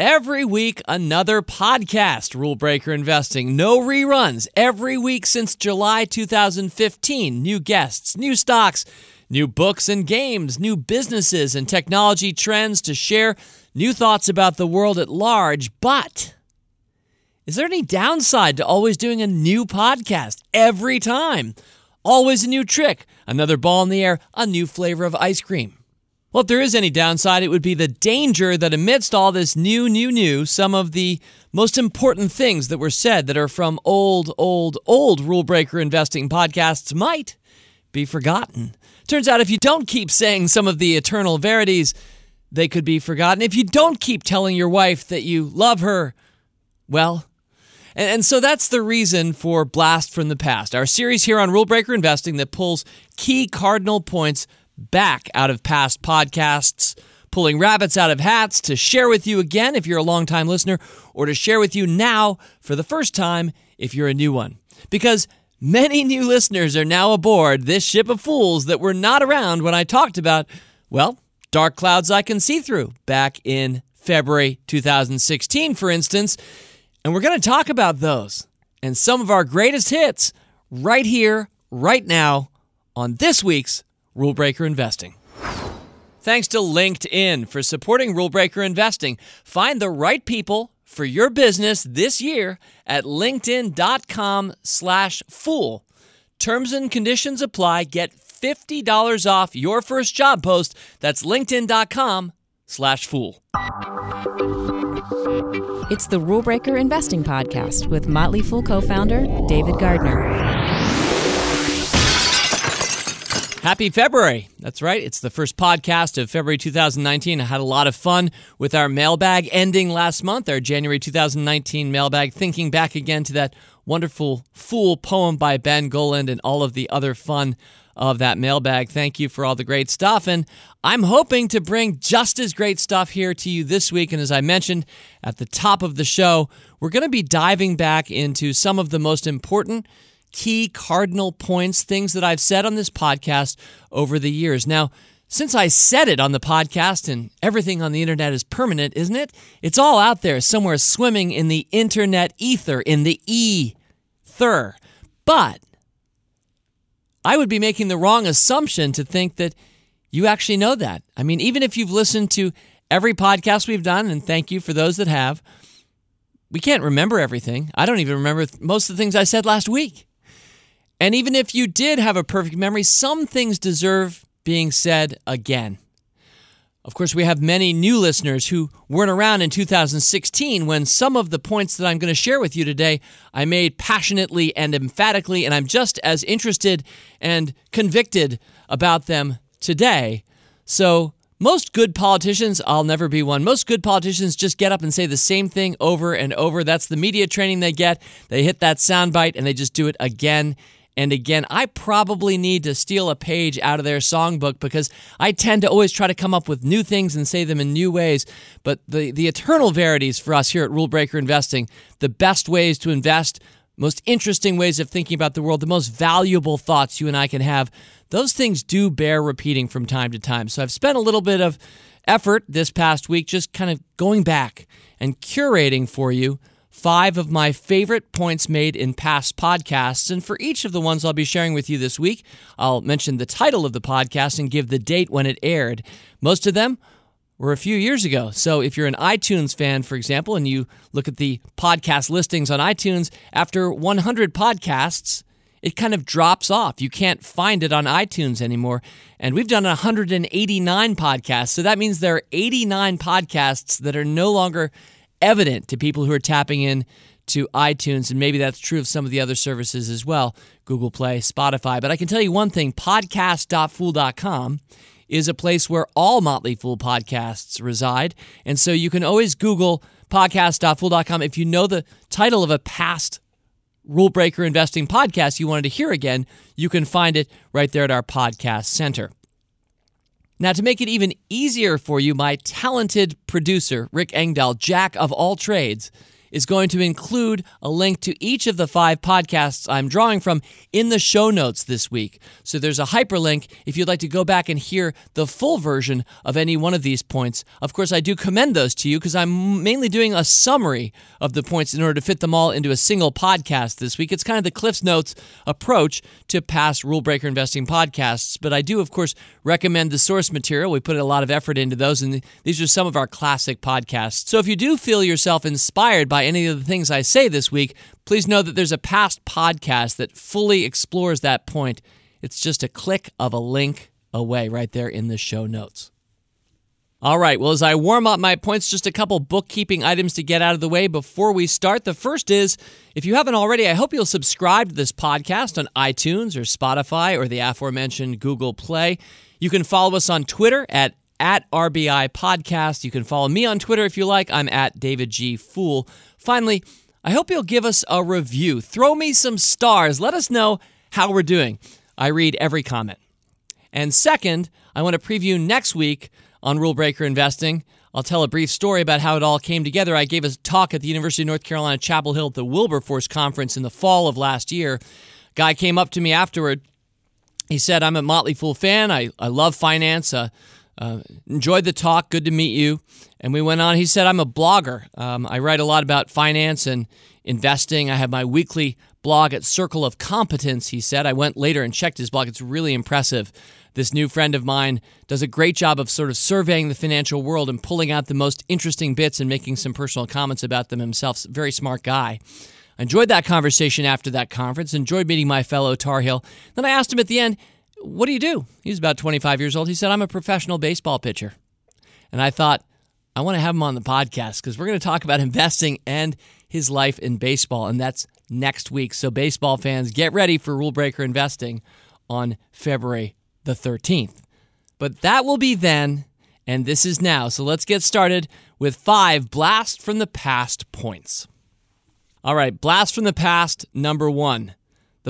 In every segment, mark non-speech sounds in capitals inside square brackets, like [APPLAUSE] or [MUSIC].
Every week, another podcast, Rule Breaker Investing. No reruns. Every week since July 2015. New guests, new stocks, new books and games, new businesses and technology trends to share new thoughts about the world at large. But is there any downside to always doing a new podcast every time? Always a new trick, another ball in the air, a new flavor of ice cream. Well, if there is any downside, it would be the danger that amidst all this new, new, new, some of the most important things that were said that are from old, old, old rule breaker investing podcasts might be forgotten. Turns out if you don't keep saying some of the eternal verities, they could be forgotten. If you don't keep telling your wife that you love her, well, and, so that's the reason for Blast from the Past, our series here on Rule Breaker Investing that pulls key cardinal points back out of past podcasts, pulling rabbits out of hats to share with you again if you're a longtime listener, or to share with you now for the first time if you're a new one. Because many new listeners are now aboard this ship of fools that were not around when I talked about, well, dark clouds I can see through back in February 2016, for instance. And we're going to talk about those and some of our greatest hits right here, right now, on this week's Rule Breaker Investing. Thanks to LinkedIn for supporting Rule Breaker Investing. Find the right people for your business this year at linkedin.com slash fool. Terms and conditions apply. Get $50 off your first job post. That's linkedin.com slash fool. It's the Rule Breaker Investing Podcast with Motley Fool co-founder David Gardner. Happy February. That's right. It's the first podcast of February 2019. I had a lot of fun with our mailbag ending last month, our January 2019 mailbag, thinking back again to that wonderful Fool poem by Ben Goland and all of the other fun of that mailbag. Thank you for all the great stuff. And I'm hoping to bring just as great stuff here to you this week. And as I mentioned at the top of the show, we're going to be diving back into some of the most important key cardinal points, things that I've said on this podcast over the years. Now, since I said it on the podcast and everything on the internet is permanent, isn't it? It's all out there somewhere swimming in the internet ether, in the ether. But I would be making the wrong assumption to think that you actually know that. I mean, even if you've listened to every podcast we've done, and thank you for those that have, we can't remember everything. I don't even remember most of the things I said last week. And even if you did have a perfect memory, some things deserve being said again. Of course, we have many new listeners who weren't around in 2016 when some of the points that I'm going to share with you today I made passionately and emphatically, and I'm just as interested and convicted about them today. So, most good politicians, I'll never be one. Most good politicians just get up and say the same thing over and over. That's the media training they get. They hit that soundbite and they just do it again and again, I probably need to steal a page out of their songbook because I tend to always try to come up with new things and say them in new ways. But the, the eternal verities for us here at Rule Breaker Investing, the best ways to invest, most interesting ways of thinking about the world, the most valuable thoughts you and I can have, those things do bear repeating from time to time. So I've spent a little bit of effort this past week just kind of going back and curating for you five of my favorite points made in past podcasts. And for each of the ones I'll be sharing with you this week, I'll mention the title of the podcast and give the date when it aired. Most of them were a few years ago. So if you're an iTunes fan, for example, and you look at the podcast listings on iTunes, after 100 podcasts, it kind of drops off. You can't find it on iTunes anymore. And we've done 189 podcasts. So that means there are 89 podcasts that are no longer evident to people who are tapping in to iTunes, and maybe that's true of some of the other services as well Google Play, Spotify. But I can tell you one thing podcast.fool.com is a place where all Motley Fool podcasts reside. And so you can always Google podcast.fool.com. If you know the title of a past rule breaker investing podcast you wanted to hear again, you can find it right there at our podcast center. Now, to make it even easier for you, my talented producer, Rick Engdahl, jack of all trades, is going to include a link to each of the five podcasts I'm drawing from in the show notes this week. So there's a hyperlink if you'd like to go back and hear the full version of any one of these points. Of course, I do commend those to you because I'm mainly doing a summary of the points in order to fit them all into a single podcast this week. It's kind of the Cliff's Notes approach to past Rule Breaker Investing podcasts, but I do, of course, recommend the source material. We put a lot of effort into those, and these are some of our classic podcasts. So if you do feel yourself inspired by any of the things I say this week, please know that there's a past podcast that fully explores that point. It's just a click of a link away right there in the show notes. All right, well, as I warm up my points, just a couple bookkeeping items to get out of the way before we start. The first is if you haven't already, I hope you'll subscribe to this podcast on iTunes or Spotify or the aforementioned Google Play. You can follow us on Twitter at at RBI Podcast. You can follow me on Twitter if you like. I'm at David G. Fool. Finally, I hope you'll give us a review. Throw me some stars. Let us know how we're doing. I read every comment. And second, I want to preview next week on Rule Breaker Investing. I'll tell a brief story about how it all came together. I gave a talk at the University of North Carolina, Chapel Hill at the Wilberforce Conference in the fall of last year. Guy came up to me afterward. He said, I'm a Motley Fool fan. I, I love finance. Uh, uh, enjoyed the talk. Good to meet you. And we went on. He said, I'm a blogger. Um, I write a lot about finance and investing. I have my weekly blog at Circle of Competence, he said. I went later and checked his blog. It's really impressive. This new friend of mine does a great job of sort of surveying the financial world and pulling out the most interesting bits and making some personal comments about them himself. Very smart guy. I enjoyed that conversation after that conference, enjoyed meeting my fellow Tar Heel. Then I asked him at the end, What do you do? He's about 25 years old. He said, I'm a professional baseball pitcher. And I thought, I want to have him on the podcast because we're going to talk about [LAUGHS] investing and his life in baseball. And that's next week. So, baseball fans, get ready for Rule Breaker Investing on February the 13th. But that will be then, and this is now. So let's get started with five blast from the past points. All right, blast from the past number one.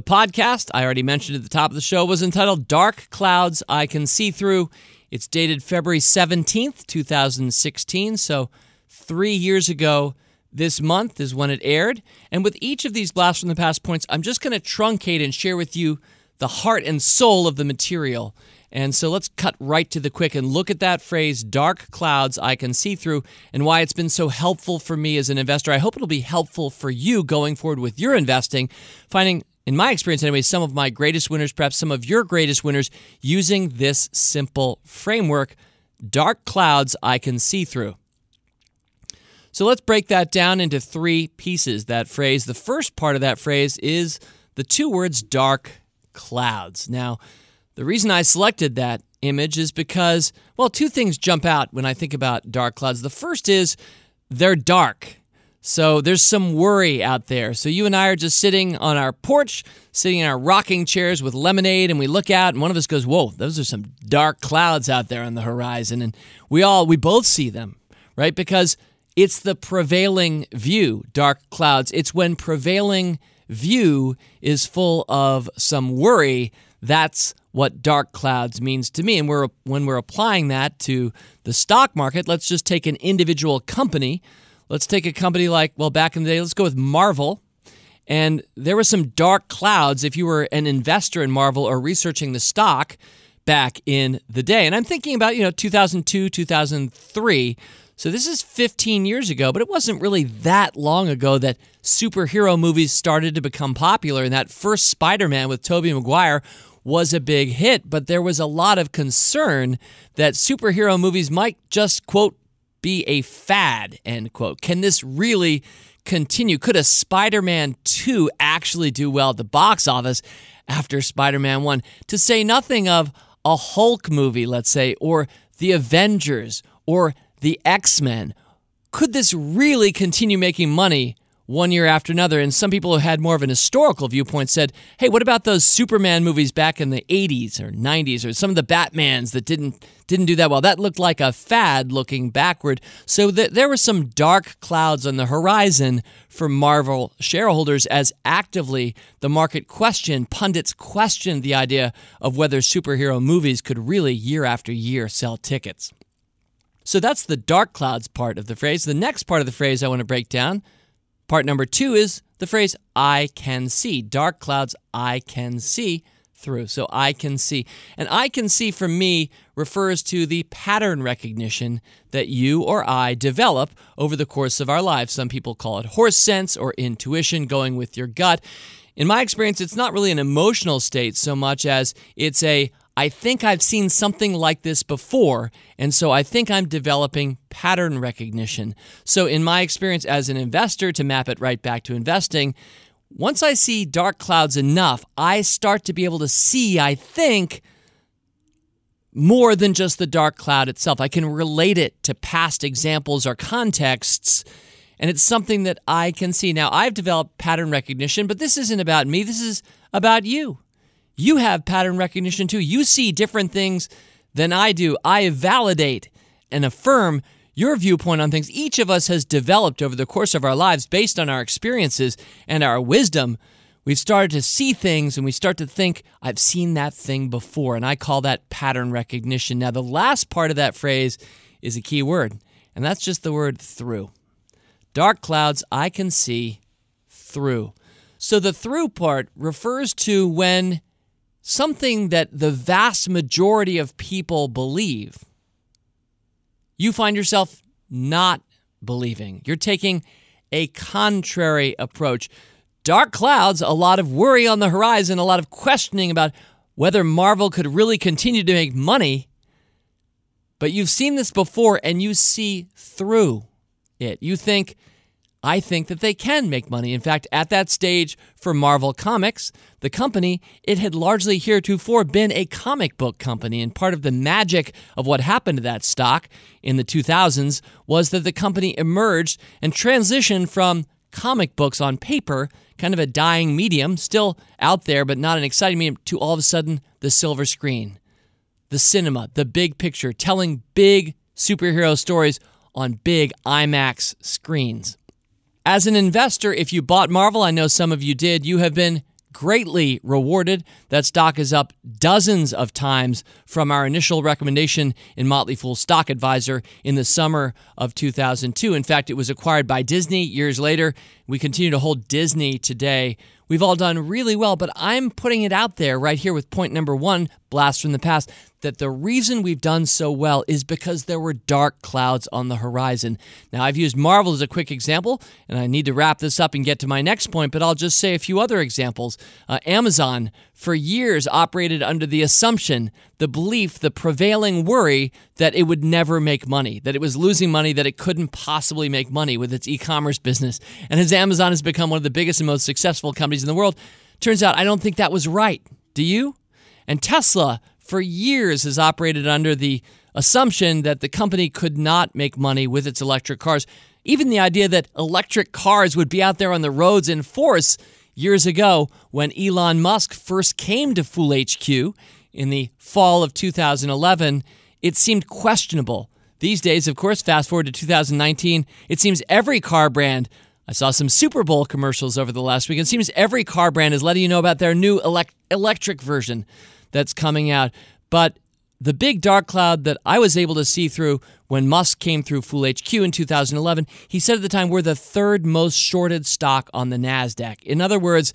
The podcast I already mentioned at the top of the show was entitled Dark Clouds I Can See Through. It's dated February 17th, 2016. So three years ago this month is when it aired. And with each of these Blasts from the past points, I'm just going to truncate and share with you the heart and soul of the material. And so let's cut right to the quick and look at that phrase, dark clouds I can see through, and why it's been so helpful for me as an investor. I hope it'll be helpful for you going forward with your investing, finding, in my experience anyway, some of my greatest winners, perhaps some of your greatest winners, using this simple framework dark clouds I can see through. So let's break that down into three pieces, that phrase. The first part of that phrase is the two words dark clouds. Now, the reason I selected that image is because, well, two things jump out when I think about dark clouds. The first is they're dark. So there's some worry out there. So you and I are just sitting on our porch, sitting in our rocking chairs with lemonade, and we look out, and one of us goes, "Whoa, those are some dark clouds out there on the horizon." And we all, we both see them, right? Because it's the prevailing view, dark clouds. It's when prevailing view is full of some worry, that's what dark clouds means to me. And we're, when we're applying that to the stock market, let's just take an individual company. Let's take a company like, well, back in the day, let's go with Marvel. And there were some dark clouds if you were an investor in Marvel or researching the stock back in the day. And I'm thinking about, you know, 2002, 2003. So this is 15 years ago, but it wasn't really that long ago that superhero movies started to become popular. And that first Spider Man with Tobey Maguire was a big hit, but there was a lot of concern that superhero movies might just, quote, be a fad, end quote. Can this really continue? Could a Spider Man 2 actually do well at the box office after Spider Man 1? To say nothing of a Hulk movie, let's say, or The Avengers, or the X Men. Could this really continue making money one year after another? And some people who had more of an historical viewpoint said, hey, what about those Superman movies back in the 80s or 90s or some of the Batmans that didn't didn't do that well? That looked like a fad looking backward. So th- there were some dark clouds on the horizon for Marvel shareholders as actively the market questioned, pundits questioned the idea of whether superhero movies could really year after year sell tickets. So that's the dark clouds part of the phrase. The next part of the phrase I want to break down Part number two is the phrase I can see. Dark clouds I can see through. So I can see. And I can see for me refers to the pattern recognition that you or I develop over the course of our lives. Some people call it horse sense or intuition, going with your gut. In my experience, it's not really an emotional state so much as it's a I think I've seen something like this before, and so I think I'm developing pattern recognition. So, in my experience as an investor, to map it right back to investing, once I see dark clouds enough, I start to be able to see, I think, more than just the dark cloud itself. I can relate it to past examples or contexts, and it's something that I can see. Now, I've developed pattern recognition, but this isn't about me, this is about you. You have pattern recognition too. You see different things than I do. I validate and affirm your viewpoint on things each of us has developed over the course of our lives based on our experiences and our wisdom. We've started to see things and we start to think, I've seen that thing before. And I call that pattern recognition. Now, the last part of that phrase is a key word, and that's just the word through. Dark clouds I can see through. So the through part refers to when something that the vast majority of people believe you find yourself not believing. You're taking a contrary approach. Dark clouds, a lot of worry on the horizon, a lot of questioning about whether Marvel could really continue to make money. But you've seen this before and you see through it. You think, I think that they can make money. In fact, at that stage for Marvel Comics, the company, it had largely heretofore been a comic book company. And part of the magic of what happened to that stock in the 2000s was that the company emerged and transitioned from comic books on paper, kind of a dying medium, still out there, but not an exciting medium, to all of a sudden the silver screen, the cinema, the big picture, telling big superhero stories on big IMAX screens. As an investor, if you bought Marvel, I know some of you did, you have been greatly rewarded. That stock is up dozens of times from our initial recommendation in Motley Fool Stock Advisor in the summer of 2002. In fact, it was acquired by Disney years later. We continue to hold Disney today. We've all done really well, but I'm putting it out there right here with point number one blast from the past that the reason we've done so well is because there were dark clouds on the horizon. Now, I've used Marvel as a quick example, and I need to wrap this up and get to my next point, but I'll just say a few other examples. Uh, Amazon, for years, operated under the assumption, the belief, the prevailing worry that it would never make money, that it was losing money, that it couldn't possibly make money with its e commerce business. And as Amazon has become one of the biggest and most successful companies in the world, turns out I don't think that was right. Do you? And Tesla, for years, has operated under the assumption that the company could not make money with its electric cars. Even the idea that electric cars would be out there on the roads in force years ago when Elon Musk first came to Fool HQ in the fall of 2011, it seemed questionable. These days, of course, fast forward to 2019, it seems every car brand I saw some Super Bowl commercials over the last week. It seems every car brand is letting you know about their new elect- electric version that's coming out. But the big dark cloud that I was able to see through when Musk came through Fool HQ in 2011, he said at the time, we're the third most shorted stock on the NASDAQ. In other words,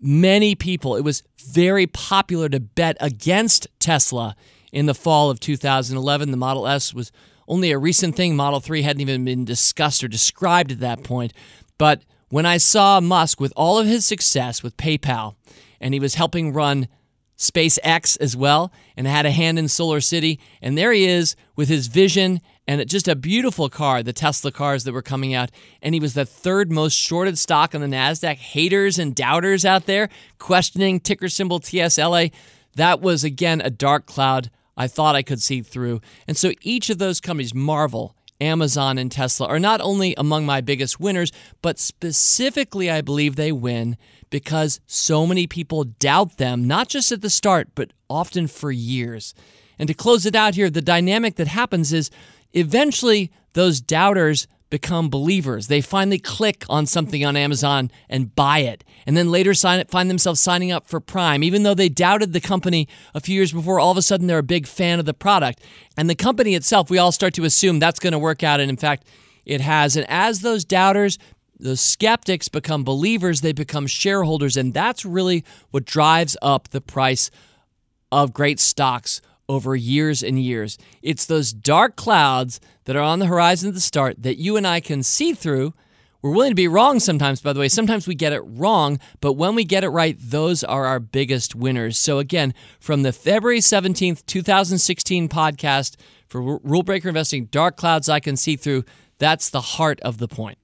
many people, it was very popular to bet against Tesla in the fall of 2011. The Model S was only a recent thing. Model 3 hadn't even been discussed or described at that point. But when I saw Musk with all of his success with PayPal, and he was helping run SpaceX as well, and had a hand in Solar City. And there he is with his vision and just a beautiful car, the Tesla cars that were coming out. And he was the third most shorted stock on the NASDAQ. Haters and doubters out there questioning ticker symbol TSLA. That was, again, a dark cloud I thought I could see through. And so each of those companies, Marvel, Amazon, and Tesla, are not only among my biggest winners, but specifically, I believe they win because so many people doubt them, not just at the start, but often for years. And to close it out here, the dynamic that happens is eventually those doubters become believers. They finally click on something on Amazon and buy it, and then later sign, find themselves signing up for Prime. Even though they doubted the company a few years before, all of a sudden they're a big fan of the product. And the company itself, we all start to assume that's going to work out. And in fact, it has. And as those doubters those skeptics become believers, they become shareholders, and that's really what drives up the price of great stocks over years and years. It's those dark clouds that are on the horizon at the start that you and I can see through. We're willing to be wrong sometimes, by the way. Sometimes we get it wrong, but when we get it right, those are our biggest winners. So, again, from the February 17th, 2016 podcast for Rule Breaker Investing Dark Clouds I Can See Through, that's the heart of the point.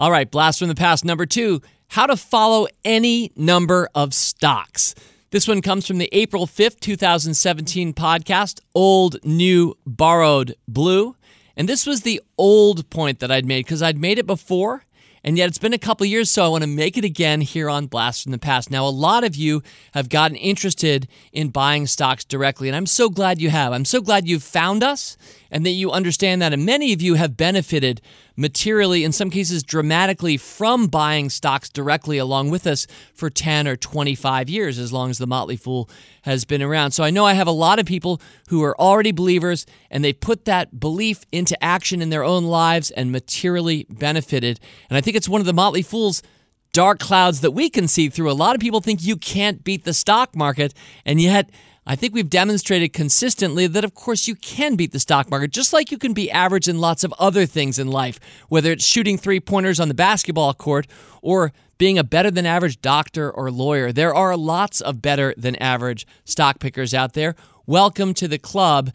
All right, blast from the past number two how to follow any number of stocks. This one comes from the April 5th, 2017 podcast, Old, New, Borrowed, Blue. And this was the old point that I'd made because I'd made it before, and yet it's been a couple years, so I want to make it again here on Blast from the Past. Now, a lot of you have gotten interested in buying stocks directly, and I'm so glad you have. I'm so glad you've found us and that you understand that. And many of you have benefited materially, in some cases dramatically, from buying stocks directly along with us for 10 or 25 years, as long as the Motley Fool has been around. So I know I have a lot of people who are already believers and they put that belief into action in their own lives and materially benefited. And I think it's one of the Motley Fool's dark clouds that we can see through. A lot of people think you can't beat the stock market, and yet I think we've demonstrated consistently that, of course, you can beat the stock market, just like you can be average in lots of other things in life, whether it's shooting three pointers on the basketball court or being a better than average doctor or lawyer. There are lots of better than average stock pickers out there. Welcome to the club.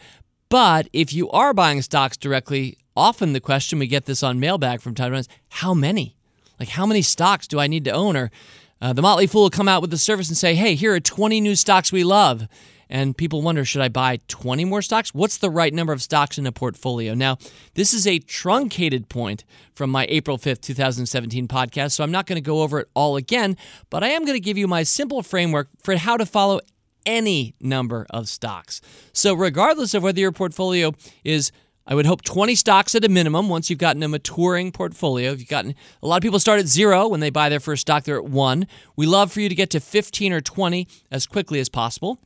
But if you are buying stocks directly, often the question we get this on mailbag from time to time is how many? Like, how many stocks do I need to own? Or uh, the Motley Fool will come out with the service and say, hey, here are 20 new stocks we love and people wonder should I buy 20 more stocks? What's the right number of stocks in a portfolio? Now, this is a truncated point from my April 5th, 2017 podcast, so I'm not going to go over it all again, but I am going to give you my simple framework for how to follow any number of stocks. So, regardless of whether your portfolio is I would hope 20 stocks at a minimum once you've gotten a maturing portfolio. If you've gotten a lot of people start at zero when they buy their first stock, they're at one. We love for you to get to 15 or 20 as quickly as possible.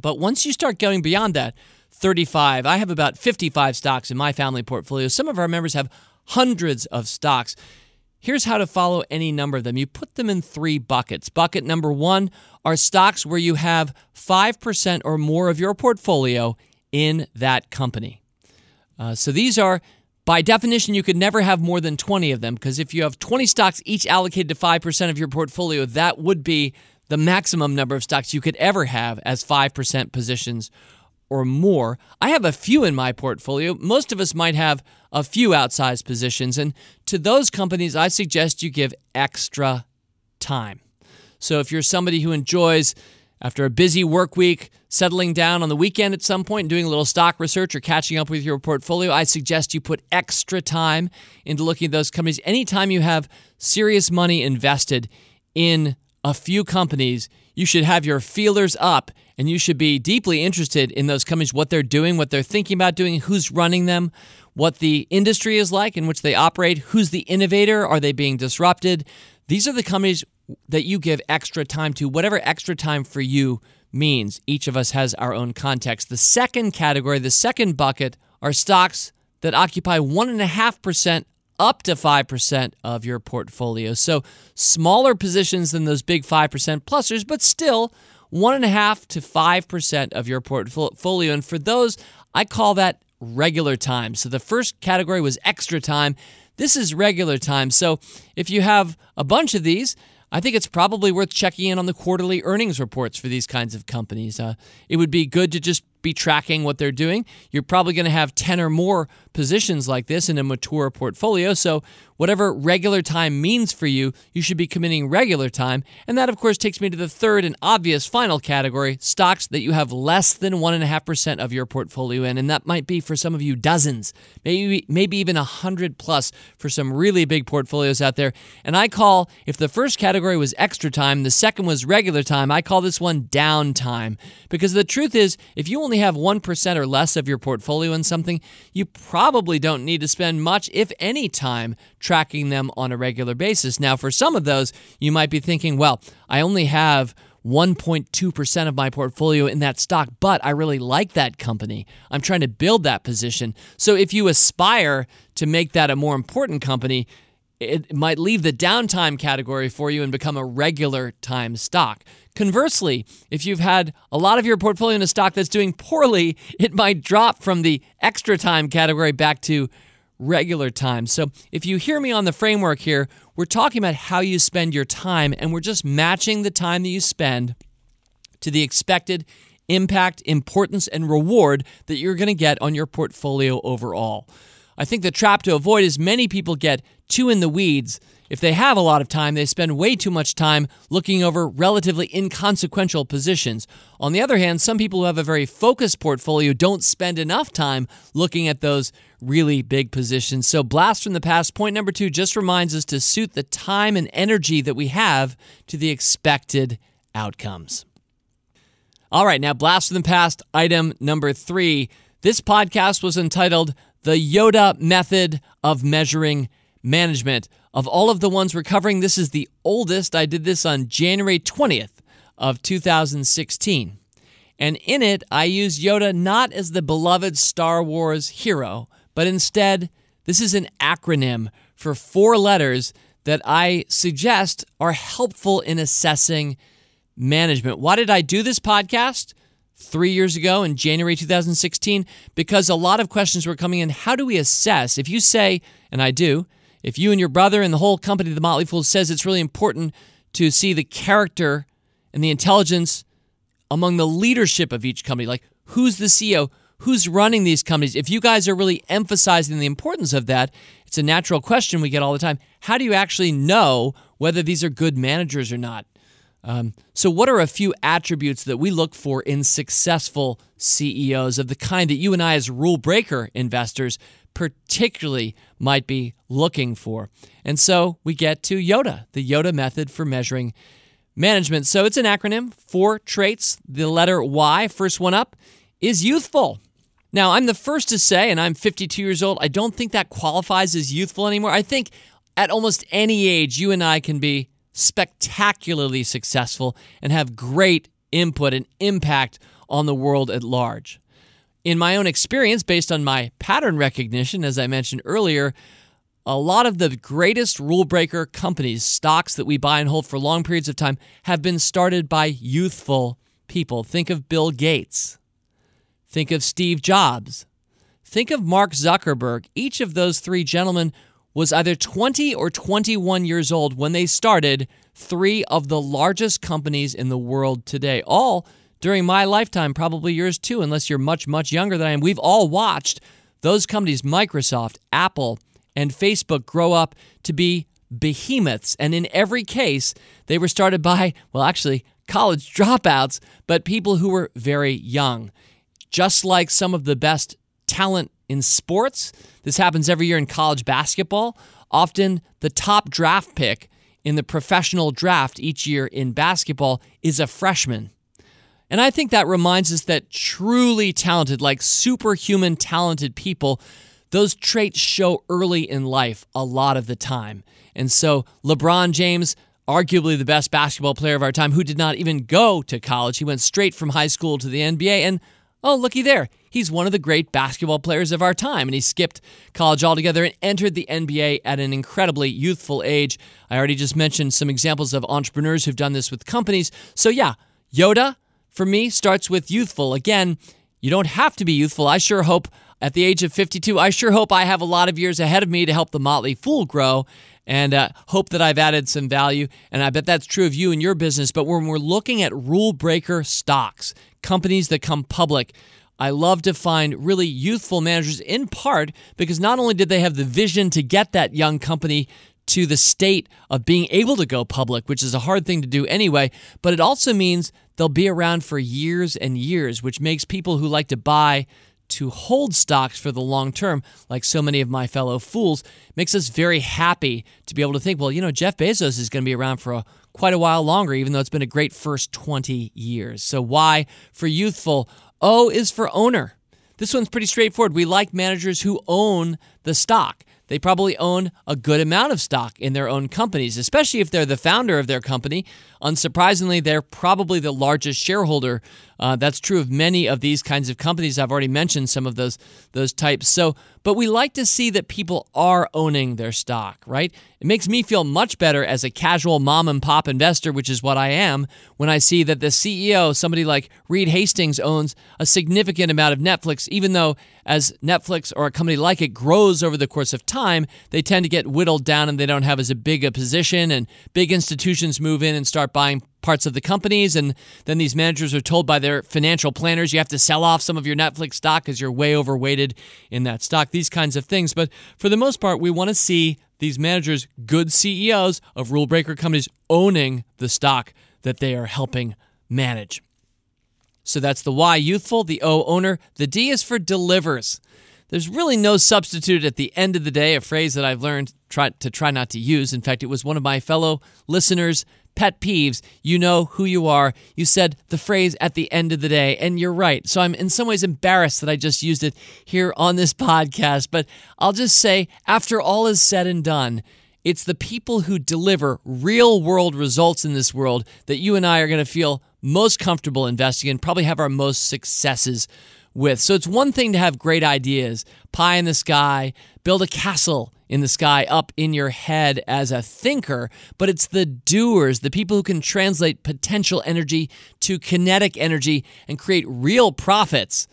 But once you start going beyond that, 35, I have about 55 stocks in my family portfolio. Some of our members have hundreds of stocks. Here's how to follow any number of them. You put them in three buckets. Bucket number one are stocks where you have 5% or more of your portfolio in that company. Uh, so these are, by definition, you could never have more than 20 of them because if you have 20 stocks each allocated to 5% of your portfolio, that would be the maximum number of stocks you could ever have as 5% positions or more. I have a few in my portfolio. Most of us might have a few outsized positions. And to those companies, I suggest you give extra time. So if you're somebody who enjoys, after a busy work week, settling down on the weekend at some point doing a little stock research or catching up with your portfolio, I suggest you put extra time into looking at those companies. Anytime you have serious money invested in a few companies, you should have your feelers up and you should be deeply interested in those companies, what they're doing, what they're thinking about doing, who's running them, what the industry is like in which they operate, who's the innovator, are they being disrupted? These are the companies that you give extra time to, whatever extra time for you means. Each of us has our own context. The second category, the second bucket, are stocks that occupy 1.5% up to 5% of your portfolio. So smaller positions than those big 5% plusers, but still 1.5 to 5% of your portfolio. And for those, I call that regular time. So the first category was extra time. This is regular time. So if you have a bunch of these, I think it's probably worth checking in on the quarterly earnings reports for these kinds of companies. Uh, it would be good to just be tracking what they're doing. You're probably going to have 10 or more positions like this in a mature portfolio. So, whatever regular time means for you, you should be committing regular time. And that, of course, takes me to the third and obvious final category stocks that you have less than 1.5% of your portfolio in. And that might be for some of you dozens, maybe, maybe even 100 plus for some really big portfolios out there. And I call, if the first category was extra time, the second was regular time, I call this one downtime. Because the truth is, if you only only have 1% or less of your portfolio in something, you probably don't need to spend much, if any, time tracking them on a regular basis. Now, for some of those, you might be thinking, well, I only have 1.2% of my portfolio in that stock, but I really like that company. I'm trying to build that position. So if you aspire to make that a more important company, it might leave the downtime category for you and become a regular time stock. Conversely, if you've had a lot of your portfolio in a stock that's doing poorly, it might drop from the extra time category back to regular time. So if you hear me on the framework here, we're talking about how you spend your time, and we're just matching the time that you spend to the expected impact, importance, and reward that you're going to get on your portfolio overall. I think the trap to avoid is many people get too in the weeds. If they have a lot of time, they spend way too much time looking over relatively inconsequential positions. On the other hand, some people who have a very focused portfolio don't spend enough time looking at those really big positions. So, blast from the past, point number two, just reminds us to suit the time and energy that we have to the expected outcomes. All right, now blast from the past, item number three. This podcast was entitled The Yoda Method of Measuring Management. Of all of the ones we're covering, this is the oldest. I did this on January 20th of 2016. And in it, I use Yoda not as the beloved Star Wars hero, but instead, this is an acronym for four letters that I suggest are helpful in assessing management. Why did I do this podcast? Three years ago in January 2016, because a lot of questions were coming in. How do we assess? If you say, and I do, if you and your brother and the whole company, the Motley Fool, says it's really important to see the character and the intelligence among the leadership of each company, like who's the CEO, who's running these companies, if you guys are really emphasizing the importance of that, it's a natural question we get all the time. How do you actually know whether these are good managers or not? Um, so, what are a few attributes that we look for in successful CEOs of the kind that you and I, as rule breaker investors, particularly might be looking for? And so we get to YODA, the YODA method for measuring management. So, it's an acronym, four traits. The letter Y, first one up, is youthful. Now, I'm the first to say, and I'm 52 years old, I don't think that qualifies as youthful anymore. I think at almost any age, you and I can be spectacularly successful and have great input and impact on the world at large. In my own experience, based on my pattern recognition, as I mentioned earlier, a lot of the greatest rule breaker companies, stocks that we buy and hold for long periods of time, have been started by youthful people. Think of Bill Gates. Think of Steve Jobs. Think of Mark Zuckerberg. Each of those three gentlemen was either 20 or 21 years old when they started three of the largest companies in the world today. All during my lifetime, probably yours too, unless you're much, much younger than I am. We've all watched those companies, Microsoft, Apple, and Facebook, grow up to be behemoths. And in every case, they were started by, well, actually, college [LAUGHS] dropouts, but people who were very young. Just like some of the best talent in sports, this happens every year in college basketball. Often the top draft pick in the professional draft each year in basketball is a freshman. And I think that reminds us that truly talented, like superhuman talented people, those traits show early in life a lot of the time. And so LeBron James, arguably the best basketball player of our time, who did not even go to college, he went straight from high school to the NBA. And oh, looky there, he's one of the great basketball players of our time, and he skipped college altogether and entered the NBA at an incredibly youthful age. I already just mentioned some examples of entrepreneurs who've done this with companies. So, yeah, Yoda, for me, starts with youthful. Again, you don't have to be youthful. I sure hope at the age of 52, I sure hope I have a lot of years ahead of me to help the Motley Fool grow and uh, hope that I've added some value. And I bet that's true of you and your business. But when we're looking at rule breaker stocks, companies that come public, I love to find really youthful managers in part because not only did they have the vision to get that young company to the state of being able to go public, which is a hard thing to do anyway, but it also means they'll be around for years and years, which makes people who like to buy to hold stocks for the long term, like so many of my fellow fools, makes us very happy to be able to think, well, you know, Jeff Bezos is going to be around for a, quite a while longer, even though it's been a great first 20 years. So, why for youthful? O is for owner. This one's pretty straightforward. We like managers who own the stock. They probably own a good amount of stock in their own companies, especially if they're the founder of their company. Unsurprisingly, they're probably the largest shareholder Uh, that's true of many of these kinds of companies. I've already mentioned some of those those types. So, but we like to see that people are owning their stock, right? It makes me feel much better as a casual mom and pop investor, which is what I am, when I see that the CEO, somebody like Reed Hastings, owns a significant amount of Netflix, even though as Netflix or a company like it grows over the course of time, they tend to get whittled down and they don't have as a big a position, and big institutions move in and start buying parts of the companies. And then these managers are told by their financial planners, you have to sell off some of your Netflix stock because you're way overweighted in that stock, these kinds of things. But for the most part, we want to see these managers, good CEOs of rule breaker companies, owning the stock that they are helping manage. So that's the Y, youthful, the O, owner. The D is for delivers. There's really no substitute at the end of the day, a phrase that I've learned try, to try not to use. In fact, it was one of my fellow listeners' pet peeves. You know who you are. You said the phrase at the end of the day, and you're right. So I'm in some ways embarrassed that I just used it here on this [LAUGHS] podcast. But I'll just say, after all is said and done, it's the people who deliver real world results in this world that you and I are going to feel most comfortable investing in, probably have our most successes with. So it's one thing to have great ideas, pie in the sky, build a castle in the sky up in your head as a thinker, but it's the doers, the people who can translate potential energy to kinetic energy and create real profits.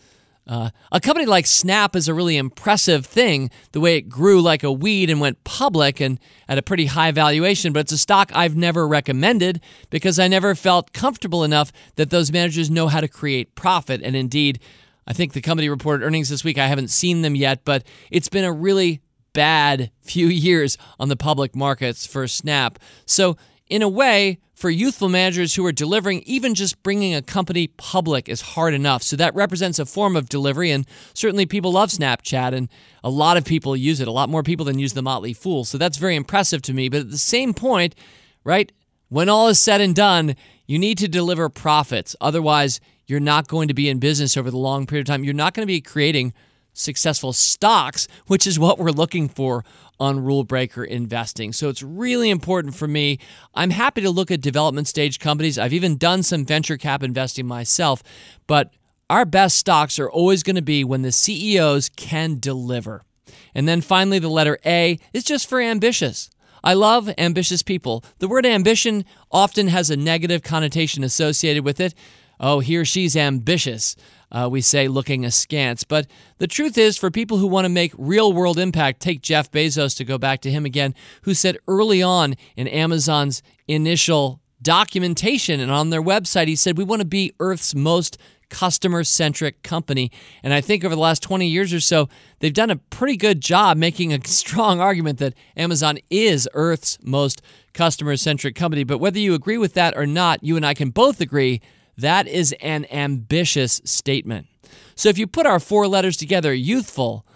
Uh, a company like Snap is a really impressive thing, the way it grew like a weed and went public and at a pretty high valuation. But it's a stock I've never recommended because I never felt comfortable enough that those managers know how to create profit. And indeed, I think the company reported earnings this week. I haven't seen them yet, but it's been a really bad few years on the public markets for Snap. So, in a way, for youthful managers who are delivering, even just bringing a company public is hard enough. So that represents a form of delivery, and certainly people love Snapchat, and a lot of people use it, a lot more people than use the Motley Fool. So that's very impressive to me. But at the same point, right, when all is said and done, you need to deliver profits. Otherwise, you're not going to be in business over the long period of time. You're not going to be creating successful stocks, which is what we're looking for on rule breaker investing. So it's really important for me. I'm happy to look at development stage companies. I've even done some venture cap investing myself, but our best stocks are always going to be when the CEOs can deliver. And then finally, the letter A is just for ambitious. I love ambitious people. The word ambition often has a negative connotation associated with it. Oh, he or she's ambitious uh, we say looking askance. But the truth is, for people who want to make real world impact, take Jeff Bezos to go back to him again, who said early on in Amazon's initial documentation and on their website, he said, We want to be Earth's most customer centric company. And I think over the last 20 years or so, they've done a pretty good job making a [LAUGHS] strong argument that Amazon is Earth's most customer centric company. But whether you agree with that or not, you and I can both agree that is an ambitious statement. So if you put our four letters together youthful,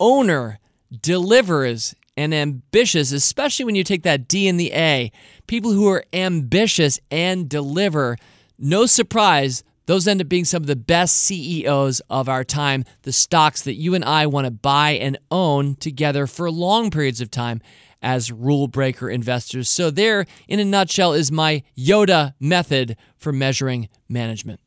owner, delivers, and ambitious, especially when you take that D and the A, people who are ambitious and deliver, no surprise, those end up being some of the best CEOs of our time, the stocks that you and I want to buy and own together for long periods of time as rule breaker investors. So, there, in a nutshell, is my Yoda method for measuring management.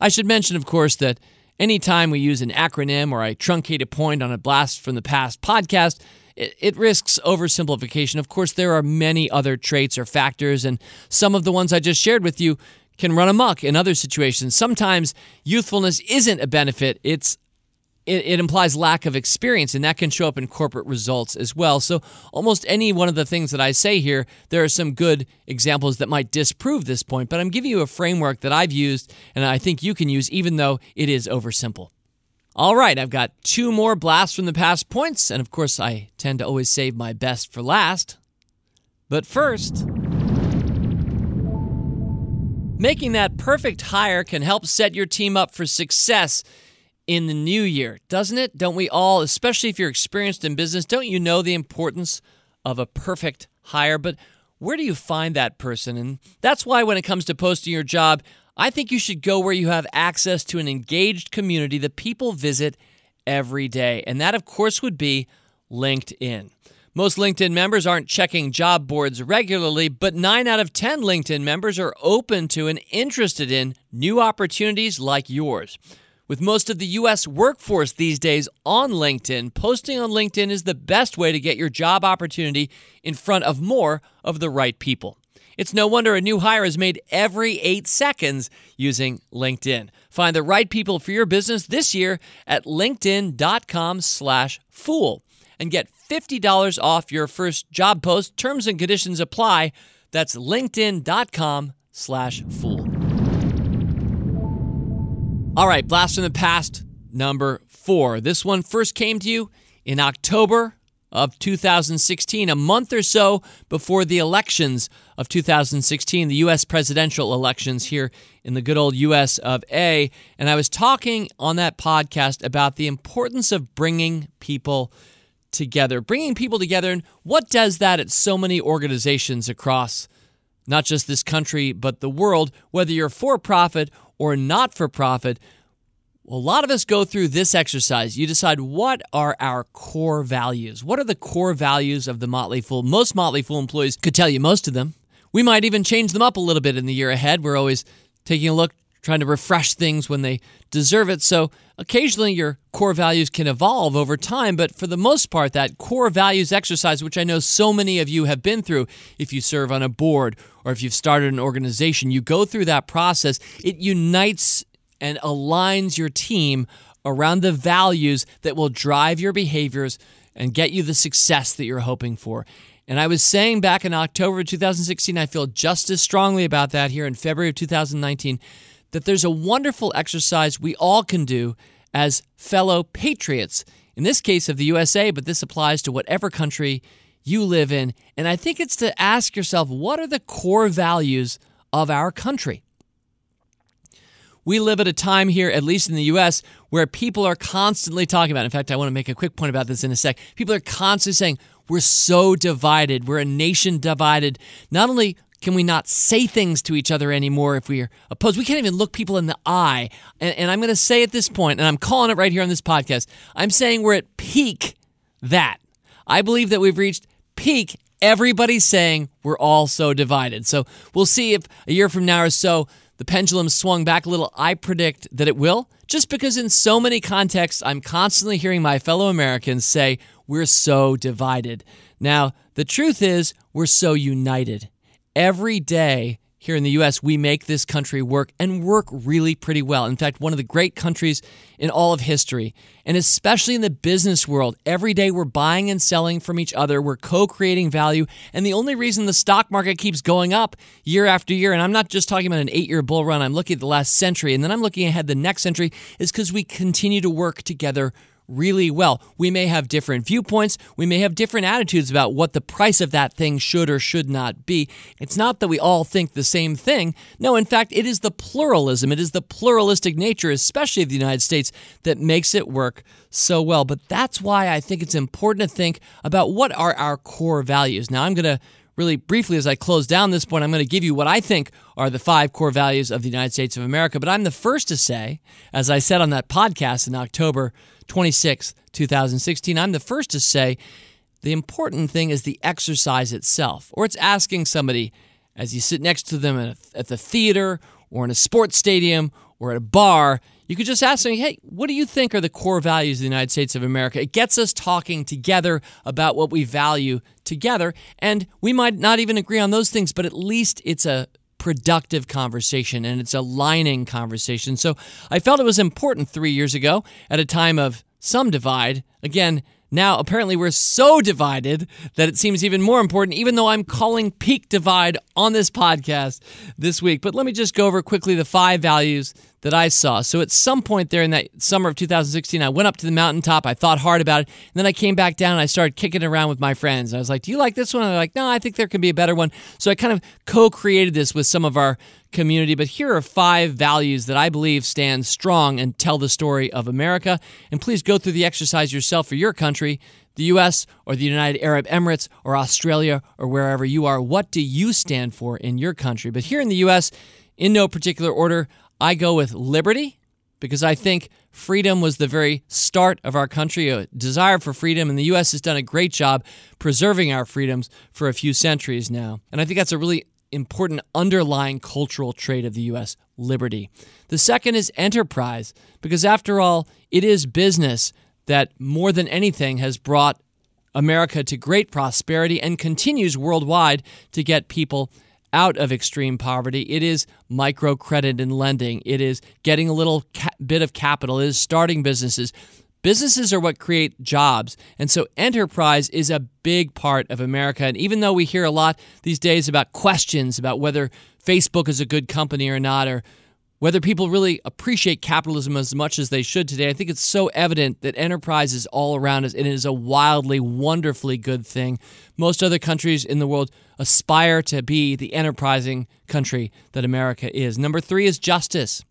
I should mention, of course, that anytime we use an acronym or I truncate a point on a blast from the past podcast, it, it, risks oversimplification. Of course, there are many other traits or factors, and some of the ones I just shared with you can run amok in other situations. Sometimes youthfulness isn't a benefit, it's it, it, implies lack of experience, and that can show up in corporate results as well. So, almost any one of the things that I say here, there are some good examples that might disprove this point, but I'm giving you a framework that I've used and I think you can use, even though it is oversimple. All right, I've got two more blasts from the past points, and of course, I tend to always save my best for last. But first, making that perfect hire can help set your team up for success in the new year, doesn't it? Don't we all, especially if you're experienced in business, don't you know the importance of a perfect hire? But where do you find that person? And that's why when it comes to posting your job, I think you should go where you have access to an engaged community that people visit every day. And that, of course, would be LinkedIn. Most LinkedIn members aren't checking job boards regularly, but 9 out of 10 LinkedIn members are open to and interested in new opportunities like yours. With most of the U.S. workforce these days on LinkedIn, posting on LinkedIn is the best way to get your job opportunity in front of more of the right people. It's no wonder a new hire is made every eight seconds using LinkedIn. Find the right people for your business this year at linkedin.com slash fool and get $50 off your first job post. Terms and conditions apply. That's linkedin.com slash fool. All right, blast from the past number four. This one first came to you in October of 2016, a month or so before the elections of 2016, the U.S. presidential elections here in the good old U.S. of A. And I was talking on that podcast about the importance of bringing people together, bringing people together. And what does that at so many organizations across not just this country, but the world, whether you're for profit or not for profit? a lot of us go through this exercise. You decide what are our core values? What are the core values of the Motley Fool? Most Motley Fool employees could tell you most of them. We might even change them up a little bit in the year ahead. We're always taking a look, trying to refresh things when they deserve it. So occasionally your core values can evolve over time, but for the most part, that core values exercise, which I know so many of you have been through, if you serve on a board or if you've started an organization, you go through that process. It unites and aligns your team around the values that will drive your behaviors and get you the success that you're hoping for. And I was saying back in October 2016, I feel just as strongly about that here in February of 2019 that there's a wonderful exercise we all can do as fellow patriots, in this case of the USA, but this applies to whatever country you live in. And I think it's to ask yourself what are the core values of our country? We live at a time here, at least in the US, where people are constantly talking about. In fact, I want to make a quick point about this in a sec. People are constantly saying, we're so divided. We're a nation divided. Not only can we not say things to each other anymore if we are opposed? We can't even look people in the eye. And, and I'm going to say at this point, and I'm calling it right here on this podcast, I'm saying we're at peak that. I believe that we've reached peak. Everybody's saying we're all so divided. So we'll see if a year from now or so the pendulum swung back a little. I predict that it will, just because in so many contexts, I'm constantly hearing my fellow Americans say, we're so divided. Now, the truth is, we're so united every day here in the US, we make this country work and work really pretty well. In fact, one of the great countries in all of history, and especially in the business world. Every day we're buying and selling from each other, we're co creating value. And the only reason the stock market keeps going up year after year, and I'm not just talking about an eight year bull run, I'm looking at the last century, and then I'm looking ahead the next century, is because we continue to work together really well. We may have different viewpoints, we may have different attitudes about what the price of that thing should or should not be. It's not that we all think the same thing. No, in fact, it is the pluralism, it is the pluralistic nature, especially of the United States, that makes it work so well. But that's why I think it's important to think about what are our core values. Now, I'm going to really briefly as I close down this point, I'm going to give you what I think are the five core values of the United States of America. But I'm the first to say, as I said on that podcast in October 26th, 2016, I'm the first to say the important thing is the exercise itself, or it's asking somebody as you sit next to them at the theater or in a sports stadium or at a bar, you could just ask them, hey, what do you think are the core values of the United States of America? It gets us talking together about what we value together. And we might not even agree on those things, but at least it's a productive conversation and it's a lining conversation. So I felt it was important three years ago at a time of some divide. Again, now, apparently, we're so divided that it seems even more important, even though I'm calling peak divide on this podcast this week. But let me just go over quickly the five values that I saw. So, at some point there in that summer of 2016, I went up to the mountaintop. I thought hard about it. And then I came back down and I started kicking around with my friends. I was like, Do you like this one? And they're like, No, I think there can be a better one. So, I kind of co created this with some of our community. But here are five values that I believe stand strong and tell the story of America. And please go through the exercise yourself for your country, the U.S. or the United Arab Emirates or Australia or wherever you are. What do you stand for in your country? But here in the U.S., in no particular order, I go with liberty, because I think freedom was the very start of our country, a desire for freedom, and the U.S. has done a great job preserving our freedoms for a few centuries now. And I think that's a really important underlying cultural trait of the U.S. liberty. The second is enterprise, because after all, it is business that more than anything has brought America to great prosperity and continues worldwide to get people out of extreme poverty. It is microcredit and lending. It is getting a little ca- bit of capital. It is starting businesses. Businesses are what create jobs. And so enterprise is a big part of America. And even though we hear a lot these days about questions about whether Facebook is a good company or not, or whether people really appreciate capitalism as much as they should today, I think it's so evident that enterprise is all around us and it is a wildly, wonderfully good thing. Most other countries in the world aspire to be the enterprising country that America is. Number three is justice.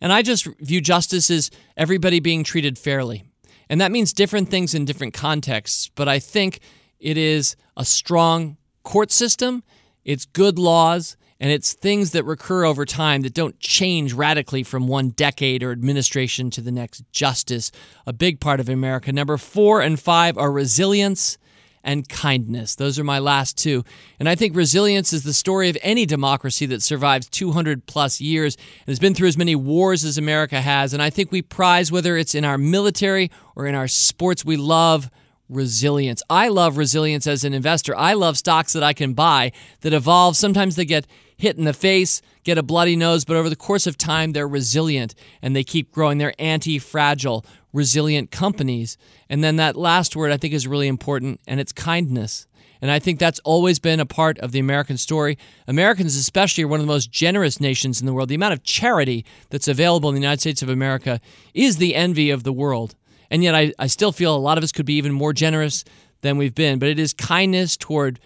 And I just view justice as everybody being treated fairly. And that means different things in different contexts, but I think it is a strong court system, it's good laws, and it's things that recur over time that don't change radically from one decade or administration to the next. Justice, a big part of America. Number four and five are resilience and kindness. Those are my last two. And I think resilience is the story of any democracy that survives 200 plus years and has been through as many wars as America has. And I think we prize, whether it's in our military or in our sports, we love resilience. I love resilience as an investor. I love stocks that I can buy that evolve. Sometimes they get hit in the face, get a bloody nose, but over the course of time, they're resilient and they keep growing. They're anti fragile, resilient companies. And then that last word I think is really important, and it's kindness. And I think that's always been a part of the American story. Americans, especially, are one of the most generous nations in the world. The amount of charity that's available in the United States of America is the envy of the world. And yet, I, I still feel a lot of us could be even more generous than we've been. But it is kindness toward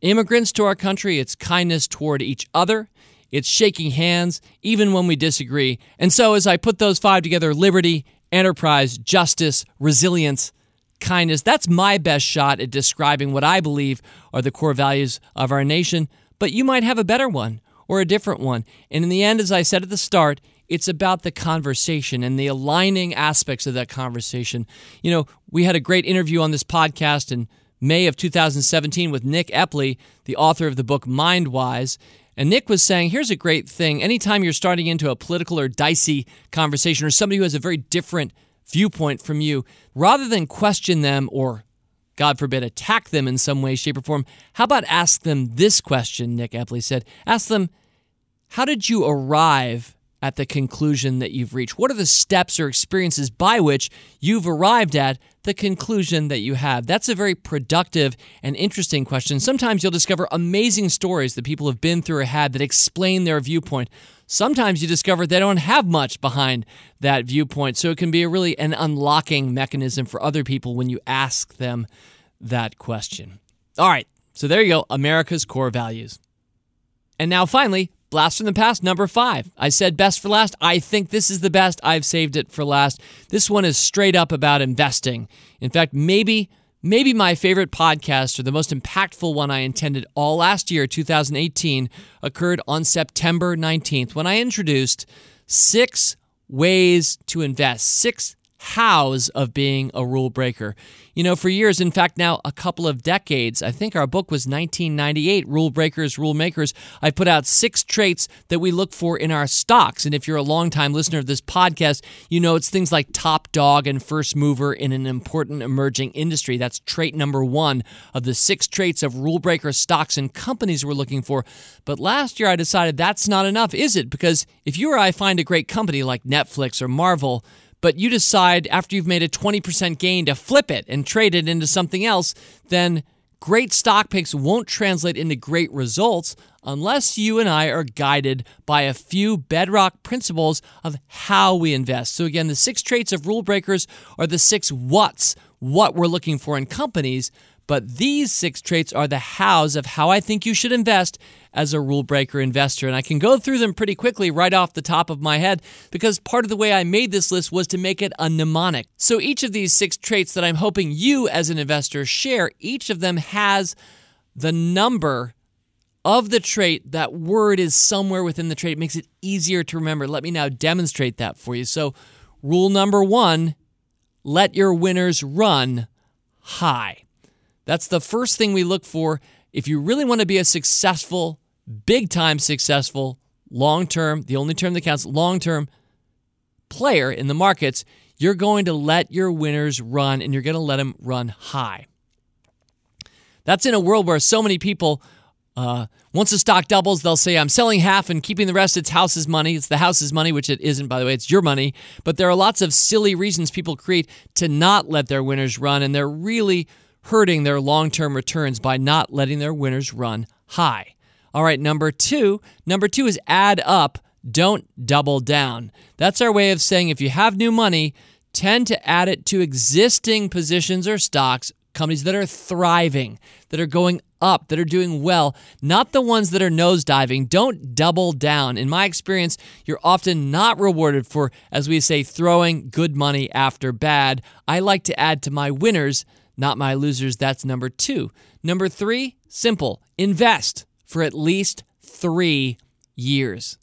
immigrants to our country, it's kindness toward each other, it's shaking hands, even when we disagree. And so, as I put those five together liberty, enterprise, justice, resilience, kindness that's my best shot at describing what I believe are the core values of our nation. But you might have a better one or a different one. And in the end, as I said at the start, it's about the conversation and the aligning aspects of that conversation. You know, we had a great interview on this podcast and May of 2017 with Nick Epley, the author of the book Mindwise. And Nick was saying, here's a great thing. Anytime you're starting into a political or dicey conversation or somebody who has a very different viewpoint from you, rather than question them or, God forbid, attack them in some way, shape, or form, how about ask them this question? Nick Epley said. Ask them, how did you arrive at the conclusion that you've reached? What are the steps or experiences by which you've arrived at the conclusion that you have? That's a very productive and interesting question. Sometimes you'll discover amazing stories that people have been through or had that explain their viewpoint. Sometimes you discover they don't have much behind that viewpoint. So it can be a really an unlocking mechanism for other people when you ask them that question. All right, so there you go America's core values. And now finally, Blast from the Past, number five. I said best for last. I think this is the best. I've saved it for last. This one is straight up about investing. In fact, maybe. Maybe my favorite podcast or the most impactful one I intended all last year, 2018, occurred on September 19th when I introduced six ways to invest, six hows of being a rule breaker. You know, for years, in fact, now a couple of decades, I think our book was 1998, Rule Breakers, Rule Makers. I put out six traits that we look for in our stocks. And if you're a longtime listener of this podcast, you know it's things like top dog and first mover in an important emerging industry. That's trait number one of the six traits of rule breaker stocks and companies we're looking for. But last year, I decided that's not enough, is it? Because if you or I find a great company like Netflix or Marvel, but you decide after you've made a 20% gain to flip it and trade it into something else, then great stock picks won't translate into great results unless you and I are guided by a few bedrock principles of how we invest. So, again, the six traits of rule breakers are the six what's, what we're looking for in companies. But these six traits are the hows of how I think you should invest as a rule breaker investor. And I can go through them pretty quickly right off the top of my head because part of the way I made this list was to make it a mnemonic. So each of these six traits that I'm hoping you as an investor share, each of them has the number of the trait, that word is somewhere within the trait. It makes it easier to remember. Let me now demonstrate that for you. So, rule number one let your winners run high. That's the first thing we look for if you really want to be a successful, big time successful, long term, the only term that counts, long term player in the markets, you're going to let your winners run and you're going to let them run high. That's in a world where so many people, uh, once the stock doubles, they'll say, I'm selling half and keeping the rest. It's house's money. It's the house's money, which it isn't, by the way. It's your money. But there are lots of silly reasons people create to not let their winners run, and they're really hurting their long term returns by not letting their winners run high. All right, number two. Number two is add up, don't double down. That's our way of saying if you have new money, tend to add it to existing positions or stocks, companies that are thriving, that are going up, that are doing well, not the ones that are nosediving. Don't double down. In my experience, you're often not rewarded for, as we say, throwing good money after bad. I like to add to my winners, not my losers. That's number two. Number three, simple invest for at least three years.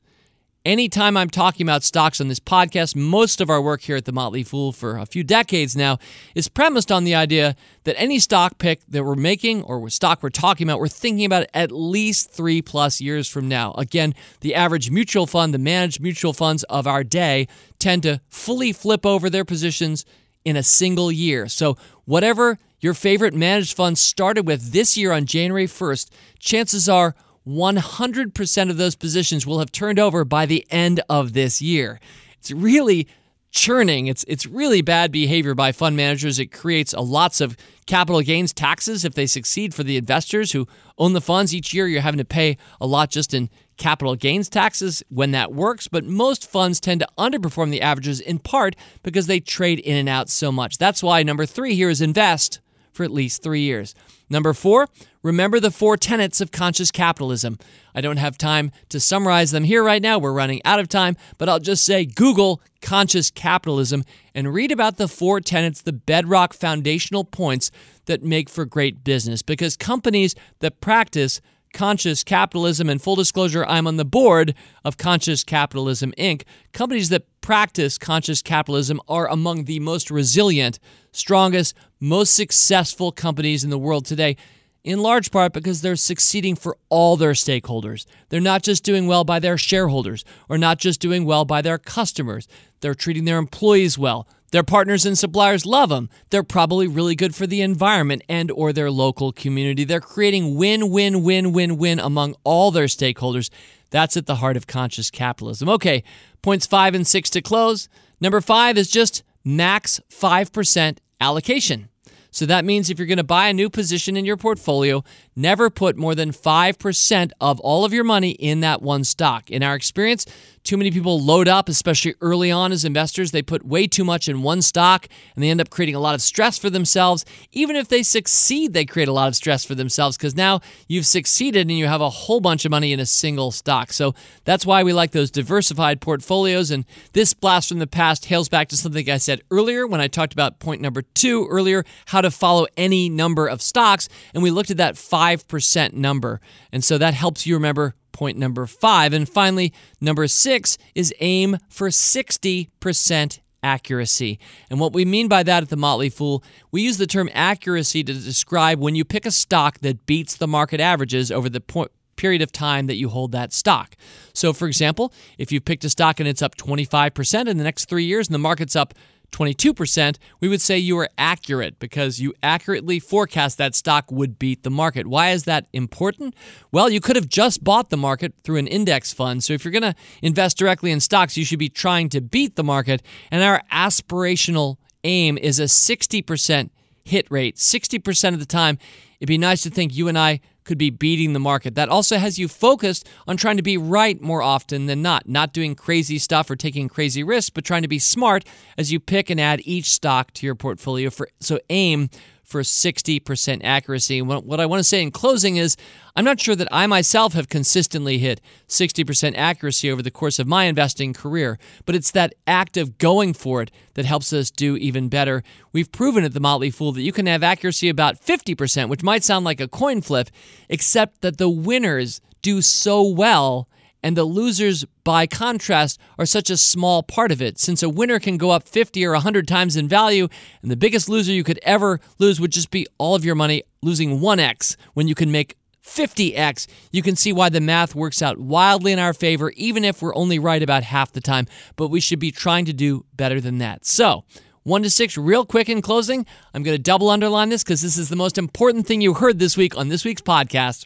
Anytime I'm talking about stocks on this podcast, most of our work here at The Motley Fool for a few decades now is premised on the idea that any stock pick that we're making or stock we're talking about, we're thinking about at least three plus years from now. Again, the average mutual fund, the managed mutual funds of our day, tend to fully flip over their positions in a single year. So, whatever your favorite managed fund started with this year on January 1st, chances are 100% of those positions will have turned over by the end of this year. It's really churning. It's it's really bad behavior by fund managers. It creates a lots of capital gains taxes if they succeed for the investors who own the funds each year. You're having to pay a lot just in capital gains taxes when that works, but most funds tend to underperform the averages in part because they trade in and out so much. That's why number 3 here is invest for at least 3 years. Number 4, Remember the four tenets of conscious capitalism. I don't have time to summarize them here right now. We're running out of time, but I'll just say Google conscious capitalism and read about the four tenets, the bedrock foundational points that make for great business. Because companies that practice conscious capitalism, and full disclosure, I'm on the board of Conscious Capitalism Inc., companies that practice conscious capitalism are among the most resilient, strongest, most successful companies in the world today in large part because they're succeeding for all their stakeholders. They're not just doing well by their shareholders or not just doing well by their customers. They're treating their employees well. Their partners and suppliers love them. They're probably really good for the environment and or their local community. They're creating win-win-win-win-win among all their stakeholders. That's at the heart of conscious capitalism. Okay, points 5 and 6 to close. Number 5 is just max 5% allocation. So that means if you're going to buy a new position in your portfolio, never put more than 5% of all of your money in that one stock. In our experience, too many people load up, especially early on as investors. They put way too much in one stock and they end up creating a lot of stress for themselves. Even if they succeed, they create a lot of stress for themselves because now you've succeeded and you have a whole bunch of money in a single stock. So that's why we like those diversified portfolios. And this blast from the past hails back to something I said earlier when I talked about point number two earlier how to follow any number of stocks. And we looked at that 5% number. And so that helps you remember point number five. And finally, number six is aim for 60% accuracy. And what we mean by that at the Motley Fool, we use the term accuracy to describe when you pick a stock that beats the market averages over the point period of time that you hold that stock. So, for example, if you picked a stock and it's up 25% in the next three years and the market's up 22%, we would say you are accurate because you accurately forecast that stock would beat the market. Why is that important? Well, you could have just bought the market through an index fund. So if you're going to invest directly in stocks, you should be trying to beat the market. And our aspirational aim is a 60% hit rate. 60% of the time, it'd be nice to think you and I could be beating the market. That also has you focused on trying to be right more often than not, not doing crazy stuff or taking crazy risks, but trying to be smart as you pick and add each stock to your portfolio for so aim for 60% accuracy. What I want to say in closing is I'm not sure that I myself have consistently hit 60% accuracy over the course of my investing career, but it's that act of going for it that helps us do even better. We've proven at the Motley Fool that you can have accuracy about 50%, which might sound like a coin flip, except that the winners do so well and the losers, by contrast, are such a small part of it. Since a winner can go up 50 or 100 times in value, and the biggest loser you could ever lose would just be all of your money losing 1x when you can make 50x, you can see why the math works out wildly in our favor, even if we're only right about half the time. But we should be trying to do better than that. So, one to six, real quick in closing. I'm going to double underline this because this is the most important thing you heard this week on this week's podcast.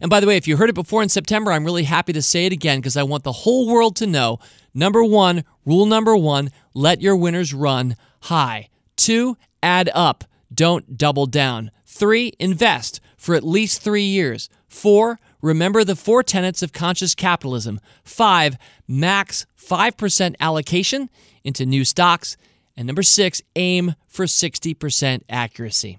And by the way, if you heard it before in September, I'm really happy to say it again because I want the whole world to know. Number one, rule number one, let your winners run high. Two, add up, don't double down. Three, invest for at least three years. Four, remember the four tenets of conscious capitalism. Five, max 5% allocation into new stocks. And number six, aim for 60% accuracy.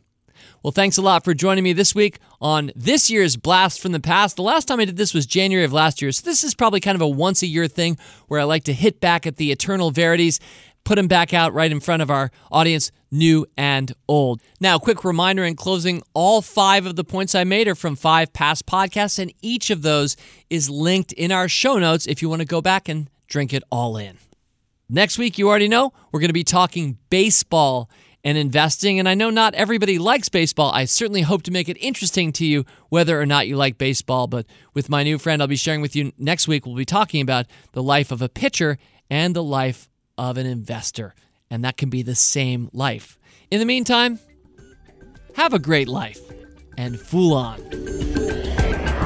Well, thanks a lot for joining me this week on this year's Blast from the Past. The last time I did this was January of last year, so this is probably kind of a once a year thing where I like to hit back at the eternal verities, put them back out right in front of our audience, new and old. Now, quick reminder in closing all five of the points I made are from five past podcasts, and each of those is linked in our show notes if you want to go back and drink it all in. Next week, you already know, we're going to be talking baseball and investing. And I know not everybody likes baseball. I certainly hope to make it interesting to you whether or not you like baseball. But with my new friend, I'll be sharing with you next week, we'll be talking about the life of a pitcher and the life of an investor. And that can be the same life. In the meantime, have a great life and fool on.